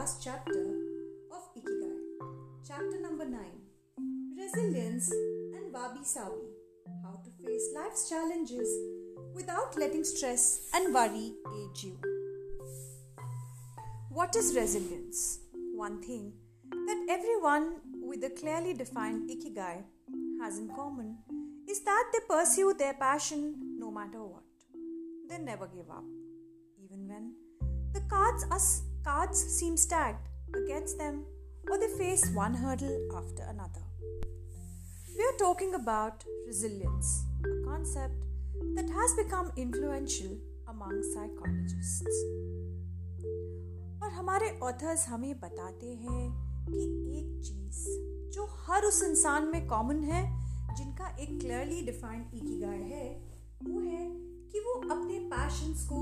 last chapter of Ikigai, chapter number 9 Resilience and Wabi Sabi How to Face Life's Challenges Without Letting Stress and Worry Age You. What is resilience? One thing that everyone with a clearly defined Ikigai has in common is that they pursue their passion no matter what. They never give up, even when the cards, are, cards seem stacked against them or they face one hurdle after another. We are talking about resilience, a concept that has become influential among psychologists. और हमारे authors हमें बताते हैं कि एक चीज़ जो हर उस इंसान में कॉमन है जिनका एक क्लियरली डिफाइंड इकीगाई है वो है कि वो अपने पैशंस को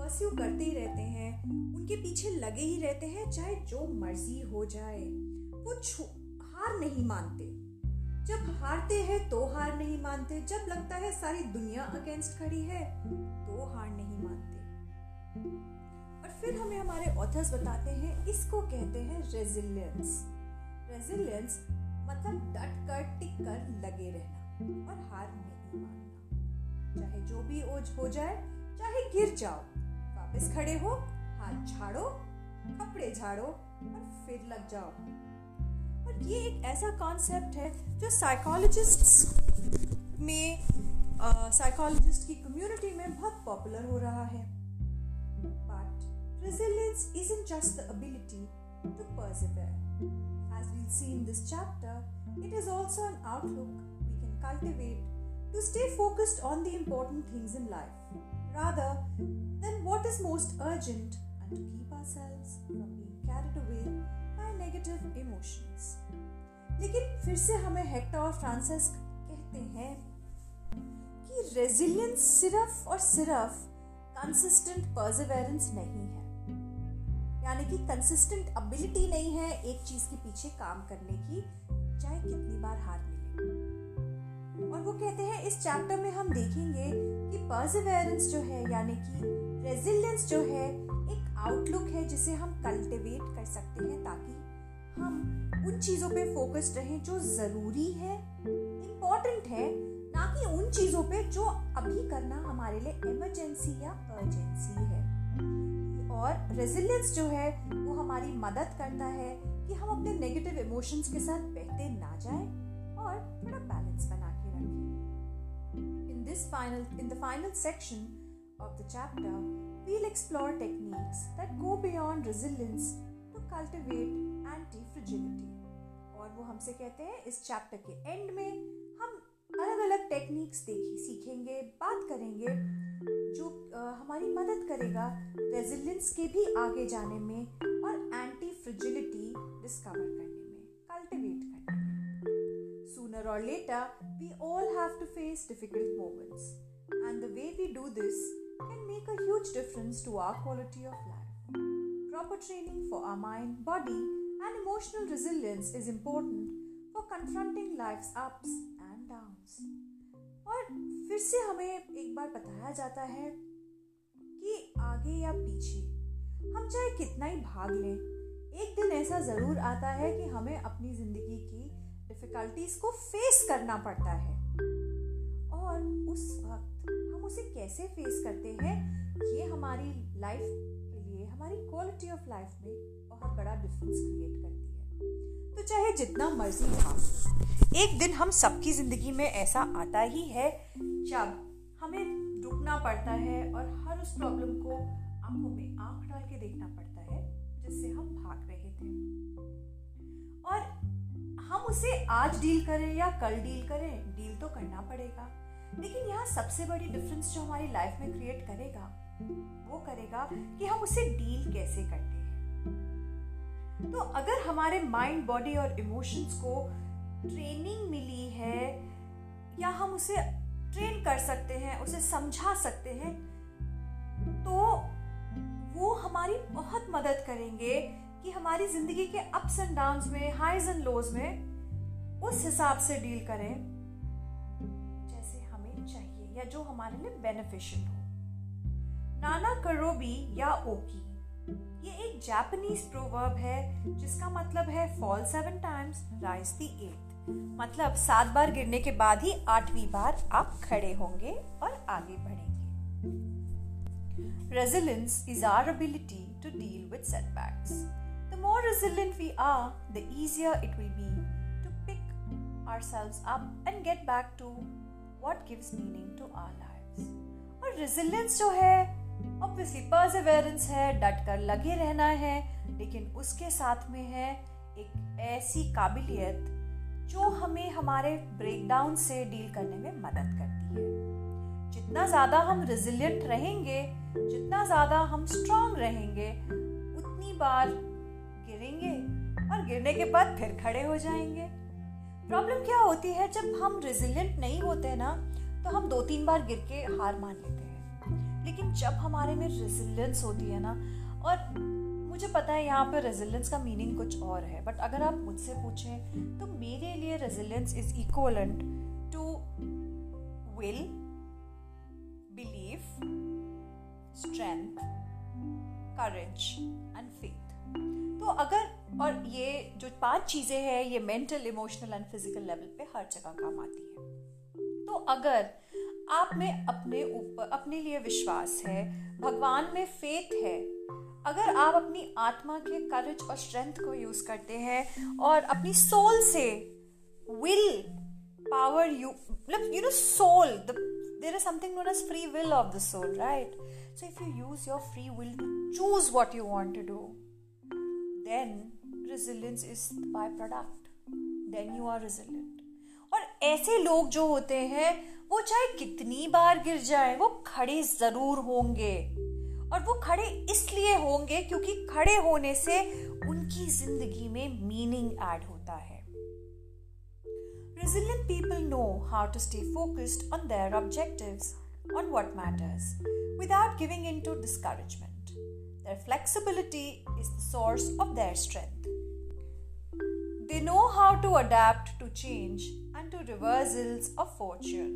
परस्यू करते ही रहते हैं, उनके पीछे लगे ही रहते हैं, चाहे जो मर्ज़ी हो जाए। वो हार नहीं मानते। जब हारते हैं तो हार नहीं मानते। जब लगता है सारी दुनिया अगेंस्ट खड़ी है तो हार नहीं मानते। और फिर हमें हमारे ऑथर्स बताते हैं, इसको कहते हैं रेजिलियंस रेजिलियंस मतलब डट कर, टिक कर लगे रहना और हार नहीं मानना। चाहे जो भी हो जाए, चाहे गिर जाओ वापस खड़े हो, हाथ झाड़ो, कपड़े झाड़ो और फिर लग जाओ। और ये एक ऐसा कॉन्सेप्ट है जो साइकोलॉजिस्ट में साइकोलॉजिस्ट की कम्युनिटी में बहुत पॉपुलर हो रहा है। But resilience is in just the ability to persevere as we see in this chapter it is also an outlook we can cultivate to stay focused on the important things in life rather than what is most urgent? And to keep ourselves from being carried away by negative emotions. लेकिन फिर से हमें Hector और Francis कहते हैं कि resilience सिर्फ़ और सिर्फ़ कंसिस्टेंट परसिवेरेंस नहीं है। यानी कि कंसिस्टेंट एबिलिटी नहीं है एक चीज़ के पीछे काम करने की, चाहे कितनी बार हार मिले। और वो कहते हैं, इस चैप्टर में हम देखेंगे कि परसिवेरेंस जो है, यानी कि रेजिलियंस जो है, एक आउटलुक है जिसे हम कल्टिवेट कर सकते हैं ताकि हम उन चीज़ों पे फोकस्ड रहें जो ज़रूरी है इम्पोर्टेंट है, ना कि उन चीज़ों पे जो अभी करना हमारे लिए इमरजेंसी या अर्जेंसी है। और रेजिलियंस जो है, वो हमारी मदद करता है कि हम अपने नेगेटिव इमोशंस के साथ बहते ना जाएँ और थोड़ा बैलेंस बना this final in the final section of the chapter, we'll explore techniques that go beyond resilience to cultivate anti-fragility. और वो हमसे कहते हैं इस चैप्टर के एंड में हम अलग अलग टेक्निक्स देखी सीखेंगे बात करेंगे जो आ, हमारी मदद करेगा रेजिलियंस के भी आगे जाने में और एंटी फ्रिजिलिटी डिस्कवर करने सूनर और later We all have to face difficult moments, and the way we do this can make a huge difference to our quality of life. Proper training for our mind, body, and emotional resilience is important for confronting life's ups and downs. और फिर से हमें एक बार बताया जाता है कि आगे या पीछे हम चाहे कितना ही भाग लें एक दिन ऐसा ज़रूर आता है कि हमें अपनी ज़िंदगी की डिफिकल्टीज को फेस करना पड़ता है। और उस वक्त हम उसे कैसे फेस करते हैं, ये हमारी लाइफ के लिए, हमारी क्वालिटी ऑफ़ लाइफ में बहुत बड़ा डिफरेंस क्रिएट करती है। तो चाहे जितना मर्ज़ी था एक दिन हम सबकी ज़िंदगी में ऐसा आता ही है जब हमें रुकना पड़ता है और हर उस प्रॉब्लम को आँखों में आँख डाल के देखना पड़ता है, जिससे हम भाग रहे थे। और हम उसे आज डील करें या कल डील करें डील तो करना पड़ेगा। लेकिन यहाँ सबसे बड़ी डिफरेंस जो हमारी लाइफ में क्रिएट करेगा, वो करेगा कि हम उसे डील कैसे करते हैं। तो अगर हमारे माइंड बॉडी और इमोशंस को ट्रेनिंग मिली है, या हम उसे ट्रेन कर सकते हैं, उसे समझा सकते हैं तो वो हमारी बहुत मदद करेंगे कि हमारी ज़िंदगी के अप्स एंड डाउन्स में हाइज एंड लोज में, उस हिसाब से डील करें जैसे हमें चाहिए या जो हमारे लिए बेनिफिशियल हो। नाना करोबी या ओकी, ये एक जापानीज प्रोवर्ब है, जिसका मतलब है fall seven times rise the eight मतलब सात बार गिरने के बाद ही आठवीं बार आप खड़े होंगे और आगे बढ़ेंगे। Resilience is our ability to deal with setbacks more resilient we are the easier it will be to pick ourselves up and get back to what gives meaning to our lives. और resilience जो है obviously परसेवेरेंस है, डट कर लगे रहना है, लेकिन उसके साथ में है एक ऐसी काबिलियत जो हमें हमारे ब्रेकडाउन से डील करने में मदद करती है जितना ज़्यादा हम रेजिलियंट रहेंगे, जितना ज़्यादा हम स्ट्रांग रहेंगे, उतनी बार गिरेंगे और गिरने के बाद फिर खड़े हो जाएँगे। प्रॉब्लम क्या होती है, जब हम रेजिलियंट नहीं होते ना तो हम दो तीन बार गिर के हार मान लेते हैं। लेकिन जब हमारे में रेजिलियंस होती है ना, और मुझे पता है यहाँ पे रेजिलियंस का मीनिंग कुछ और है बट अगर आप मुझसे पूछें तो मेरे लिए resilience is equivalent to will believe strength courage and faith अगर, और ये जो पाँच चीज़ें हैं, ये mental emotional and physical level पे हर जगह काम आती है। तो अगर आप में अपने ऊपर, अपने लिए विश्वास है, भगवान में फेथ है, अगर आप अपनी आत्मा के करज और स्ट्रेंथ को यूज़ करते हैं, और अपनी सोल से विल पावर यू मतलब you know soul there is something known as free will of the soul, right? So if you use your free will to choose what you want to do then resilience is byproduct then you are resilient और ऐसे लोग जो होते हैं वो चाहे कितनी बार गिर जाए वो खड़े ज़रूर होंगे और वो खड़े इसलिए होंगे क्योंकि खड़े होने से उनकी ज़िंदगी में मीनिंग ऐड होता है Resilient people know how to stay focused on their objectives, on what matters, without giving in to discouragement. Their flexibility is the source of their strength. They know how to adapt to change and to reversals of fortune.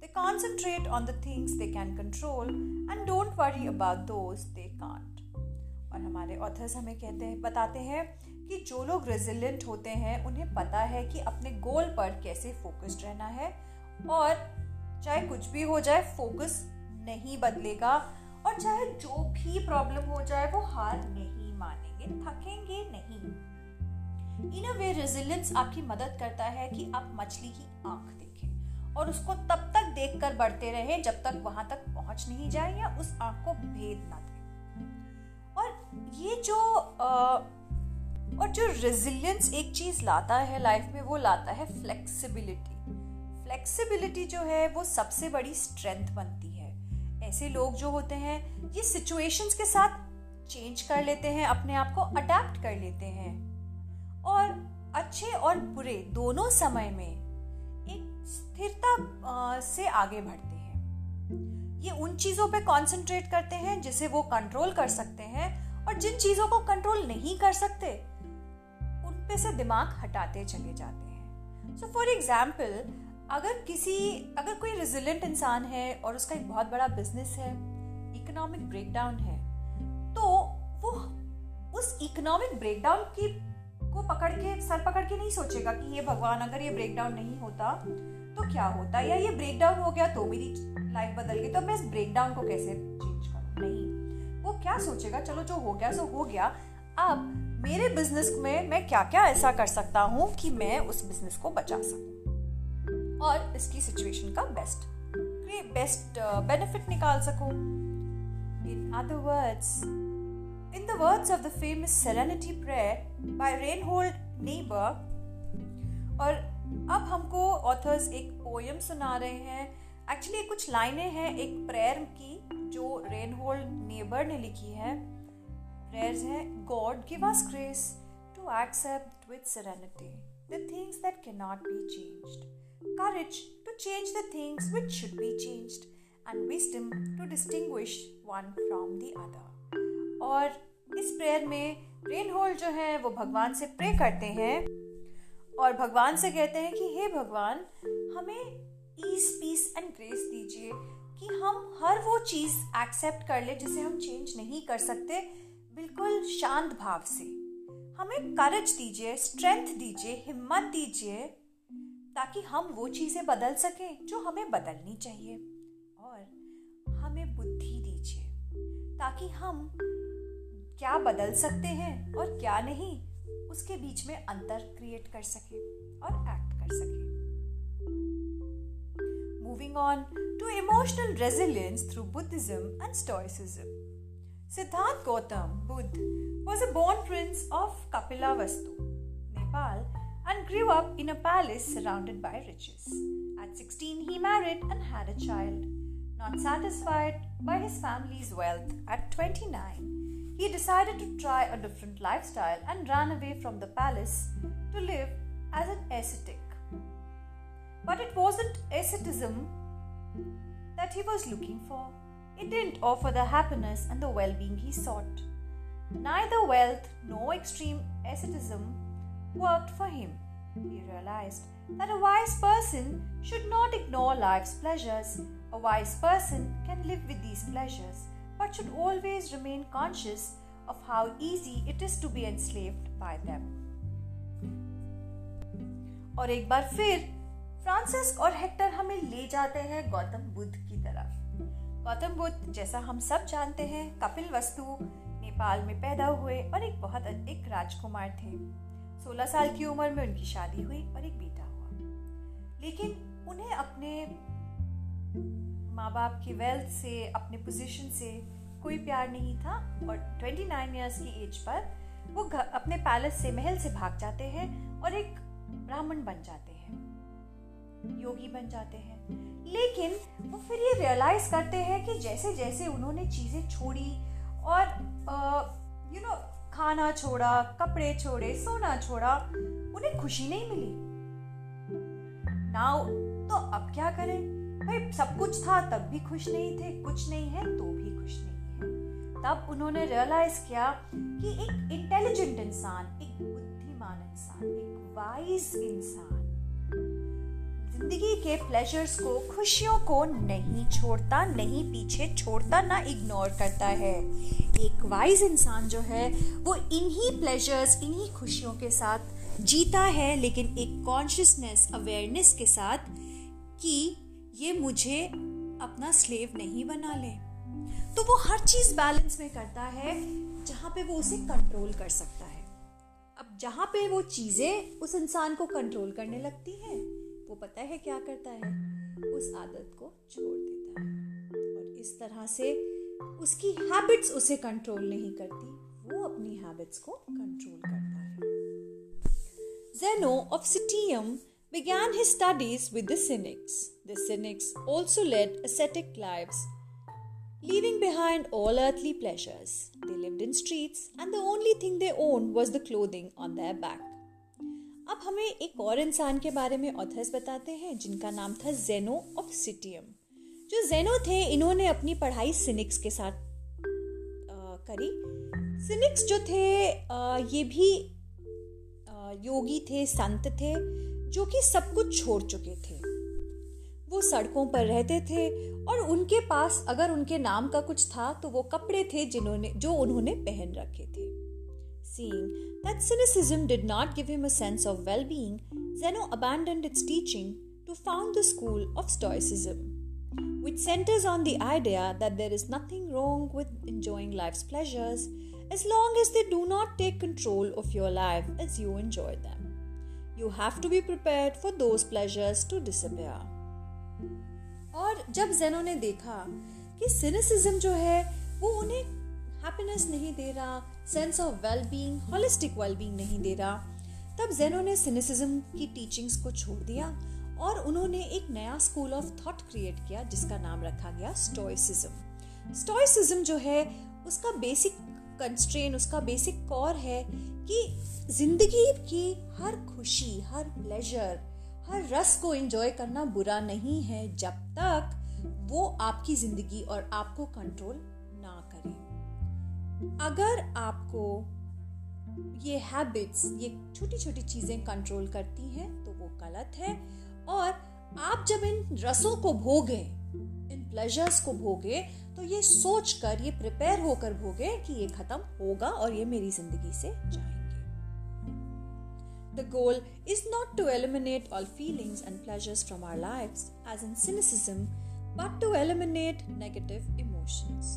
They concentrate on the things they can control and don't worry about those they can't. और हमारे authors हमें कहते हैं बताते हैं कि जो लोग रेजिलियंट होते हैं उन्हें पता है कि अपने गोल पर कैसे फोकस्ड रहना है और चाहे कुछ भी हो जाए फोकस नहीं बदलेगा और चाहे जो भी प्रॉब्लम हो जाए वो हार नहीं मानेंगे थकेंगे नहीं। इन वे रेजिलियंस आपकी मदद करता है कि आप मछली की आँख देखें और उसको तब तक देखकर बढ़ते रहे जब तक वहाँ तक पहुँच नहीं जाए या उस आँख को भेद ना दे। और ये जो आ, और जो रेजिलियंस एक चीज़ लाता है लाइफ में वो लाता है फ्लेक्सिबिलिटी फ्लेक्सिबिलिटी जो है वो सबसे बड़ी स्ट्रेंथ बनती है। ऐसे लोग जो होते हैं, ये सिचुएशंस के साथ चेंज कर लेते हैं, अपने आप को अडेप्ट कर लेते हैं। और अच्छे और बुरे दोनों समय में एक स्थिरता से आगे बढ़ते हैं। ये उन चीज़ों पे कंसंट्रेट करते हैं जिसे वो कंट्रोल कर सकते हैं और जिन चीज़ों को कंट्रोल नहीं कर सकते, उन पे से दिमाग हटाते चले जाते हैं। सो फॉर एग्ज़ाम्पल अगर किसी, अगर कोई रेजिलेंट इंसान है और उसका एक बहुत बड़ा बिज़नेस है इकोनॉमिक ब्रेकडाउन है तो वो उस इकोनॉमिक ब्रेकडाउन की, को पकड़ के, सर पकड़ के नहीं सोचेगा कि ये भगवान अगर ये ब्रेकडाउन नहीं होता तो क्या होता? या ये ब्रेकडाउन हो गया तो मेरी लाइफ बदल गई तो मैं इस ब्रेकडाउन को कैसे चेंज करूँ? नहीं। वो क्या सोचेगा? चलो जो हो गया, सो हो गया। अब मेरे बिज़नेस में मैं क्या क्या ऐसा कर सकता हूँ कि मैं उस बिज़नेस को बचा सकूँ? और इसकी सिचुएशन का बेस्ट बेस्ट बेनिफिट निकाल सकूँ। In other words In the words of the famous Serenity Prayer by Reinhold Niebuhr, और अब हमको ऑथर्स एक पोयम सुना रहे हैं। एक्चुअली कुछ लाइनें हैं एक प्रेयर की जो रेनहोल्ड नेबर ने लिखी है। प्रेयर्स है God give us grace to accept with serenity the things that can not be changed courage to change the things which should be changed and wisdom to distinguish one from the other. और इस prayer में rain hold जो है, वो भगवान से pray करते हैं और भगवान से कहते हैं कि, हे भगवान, हमें ईज पीस एंड ग्रेस दीजिए कि हम हर वो चीज़ एक्सेप्ट कर ले जिसे हम चेंज नहीं कर सकते, बिल्कुल शांत भाव से। हमें करज दीजिए स्ट्रेंथ दीजिए, हिम्मत दीजिए ताकि हम वो चीज़ें बदल सकें जो हमें बदलनी चाहिए। और हमें बुद्धि दीजिए ताकि हम क्या बदल सकते हैं और क्या नहीं उसके बीच में अंतर क्रिएट कर सके और एक्ट कर सके। Moving on to emotional resilience through Buddhism and stoicism Siddharth Gautam Buddha was a born prince of Kapilavastu, Nepal, and grew up in a palace surrounded by riches. At 16, he married and had a child. Not satisfied by his family's wealth, at 29, he decided to try a different lifestyle and ran away from the palace to live as an ascetic. But it wasn't asceticism that he was looking for. It didn't offer the happiness and the well being he sought. Neither wealth nor extreme asceticism worked for him. He realized that a wise person should not ignore life's pleasures. A wise person can live with these pleasures, but should always remain conscious of how easy it is to be enslaved by them. और एक बार फिर Francis और Hector हमें ले जाते हैं गौतम बुद्ध की तरफ़ गौतम बुद्ध जैसा हम सब जानते हैं कपिल वस्तु नेपाल में पैदा हुए और एक बहुत एक राजकुमार थे 16 साल की उम्र में उनकी शादी हुई और एक बेटा हुआ। लेकिन उन्हें अपने माँ बाप की वेल्थ से, अपने पोजीशन से कोई प्यार नहीं था और 29 इयर्स की एज पर वो अपने पैलेस से, महल से भाग जाते हैं और एक ब्राह्मण बन जाते हैं। योगी बन जाते हैं। लेकिन वो फिर ये रियलाइज़ करते हैं कि जैसे जैसे उन्होंने चीज़ें छोड़ी और नो खाना छोड़ा, कपड़े छोड़े, सोना छोड़ा, उन्हें खुशी नहीं मिली। ना तो अब क्या करें? भाई, सब कुछ था, तब भी खुश नहीं थे, कुछ नहीं है तो भी खुश नहीं है। तब उन्होंने रियलाइज़ किया कि एक इंटेलिजेंट इंसान, एक बुद्धिमान इंसान, एक वाइज इंसान ज़िंदगी के प्लेजर्स को, खुशियों को नहीं छोड़ता, नहीं पीछे छोड़ता, ना इग्नोर करता है। एक वाइज इंसान जो है, वो इन्हीं प्लेजर्स इन्हीं खुशियों के साथ जीता है, लेकिन एक कॉन्शियसनेस अवेयरनेस के साथ कि ये मुझे अपना स्लेव नहीं बना ले। तो वो हर चीज़ बैलेंस में करता है, जहाँ पे वो उसे कंट्रोल कर सकता है। अब जहाँ पे वो चीज़ें उस इंसान को कंट्रोल करने लगती हैं वो पता है क्या करता है उस आदत को छोड़ देता है और इस तरह से उसकी हैबिट्स उसे कंट्रोल नहीं करती वो अपनी हैबिट्स को कंट्रोल करता है Zeno of Citium began his studies with the Cynics. The Cynics also led ascetic lives, leaving behind all earthly pleasures. They lived in streets, and the only thing they owned was the clothing on their back. अब हमें एक और इंसान के बारे में authors बताते हैं जिनका नाम था जेनो ऑफ़ सिटियम जो जेनो थे इन्होंने अपनी पढ़ाई सिनिक्स के साथ आ, करी। सिनिक्स जो थे आ, ये भी आ, योगी थे संत थे जो कि सब कुछ छोड़ चुके थे। वो सड़कों पर रहते थे और उनके पास अगर उनके नाम का कुछ था तो वो कपड़े थे जिन्होंने जो उन्होंने पहन रखे थे। Seeing that cynicism did not give him a sense of well being, Zeno abandoned its teaching to found the school of Stoicism, which centers on the idea that there is nothing wrong with enjoying life's pleasures as long as they do not take control of your life as you enjoy them. You have to be prepared for those pleasures to disappear. और जब जेनो ने देखा कि cynicism जो है वो उन्हें हैप्पीनेस नहीं दे रहा sense of well being holistic well being नहीं दे रहा, तब जेनो ने सिनिसिज्म की टीचिंग्स को छोड़ दिया और उन्होंने एक नया स्कूल ऑफ़ थॉट क्रिएट किया, जिसका नाम रखा गया स्टोइसिज्म स्टोइसिज्म जो है, उसका बेसिक कंस्ट्रेन उसका बेसिक कॉर है कि ज़िंदगी की हर खुशी, हर प्लेजर हर रस को एंजॉय करना बुरा नहीं है जब तक वो आपकी ज़िंदगी और आपको कंट्रोल अगर आपको ये हैबिट्स ये छोटी छोटी चीज़ें कंट्रोल करती हैं तो वो गलत है। और आप जब इन रसों को भोगे, इन प्लेजर्स को भोगे तो ये सोच कर ये प्रिपेयर होकर भोगे कि ये खत्म होगा और ये मेरी ज़िंदगी से जाएँगे। The goal is not to eliminate all feelings and pleasures from our life as in cynicism but to eliminate negative emotions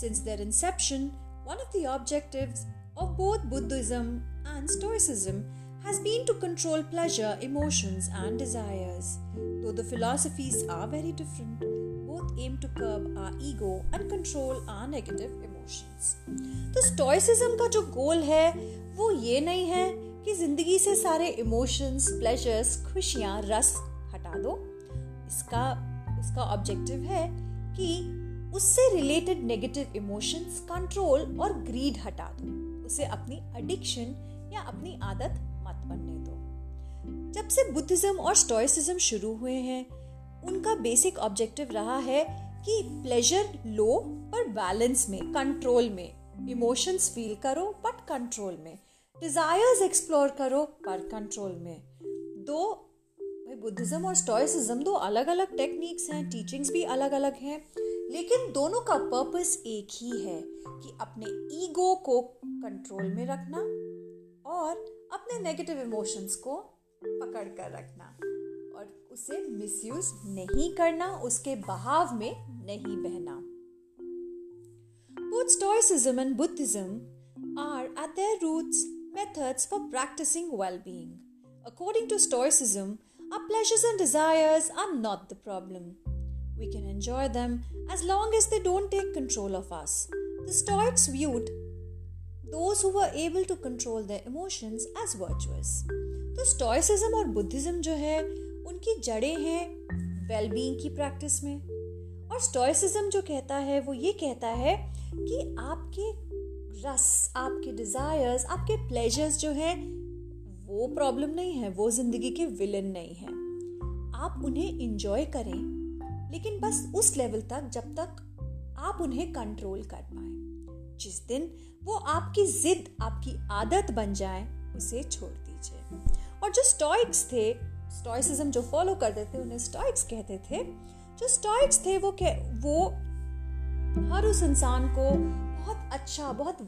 since their inception one of the objectives of both Buddhism and Stoicism has been to control pleasure, emotions, and desires. Though the philosophies are very different, both aim to curb our ego and control our negative emotions. तो stoicism का जो गोल है वो ये नहीं है कि जिंदगी से सारे इमोशंस प्लेजर्स खुशियाँ रस हटा दो इसका इसका ऑब्जेक्टिव है कि उससे रिलेटेड नेगेटिव इमोशंस कंट्रोल और ग्रीड हटा दो। उसे अपनी एडिक्शन या अपनी आदत मत बनने दो। जब से बुद्धिज्म और स्टोइसिज्म शुरू हुए हैं, उनका बेसिक ऑब्जेक्टिव रहा है कि प्लेजर लो पर बैलेंस में कंट्रोल में। इमोशंस फील करो बट कंट्रोल में। डिजायर्स एक्सप्लोर करो पर कंट्रोल में। दो भाई बुद्धिज्म और स्टोइसिज्म दो अलग अलग टेक्निक्स हैं टीचिंग्स भी अलग अलग हैं लेकिन दोनों का पर्पस एक ही है कि अपने ईगो को कंट्रोल में रखना और अपने नेगेटिव इमोशंस को पकड़ कर रखना और उसे मिसयूज नहीं करना उसके बहाव में नहीं बहना Both and Buddhism are at their roots methods for practicing well being. According to Stoicism, our pleasures and desires are not the problem. We can enjoy them as long as they don't take control of us. The Stoics viewed those who were able to control their emotions as virtuous. तो stoicism और Buddhism जो है उनकी जड़ें हैं wellbeing की practice में और स्टोइसिज्म जो कहता है वो ये कहता है कि आपके रस आपके डिजायर्स आपके प्लेजर्स जो है वो प्रॉब्लम नहीं है, वो ज़िंदगी के विलन नहीं है। आप उन्हें इंजॉय करें, लेकिन बस उस लेवल तक जब तक आप उन्हें कंट्रोल कर पाए। जिस दिन वो आपकी जिद, आपकी आदत बन जाए, उसे छोड़ दीजिए। और जो स्टॉइक्स थे स्टॉइसिज्म जो फॉलो करते थे, उन्हें स्टॉइक्स कहते थे, जो स्टॉइक्स थे वो कह, वो हर उस इंसान को बहुत अच्छा बहुत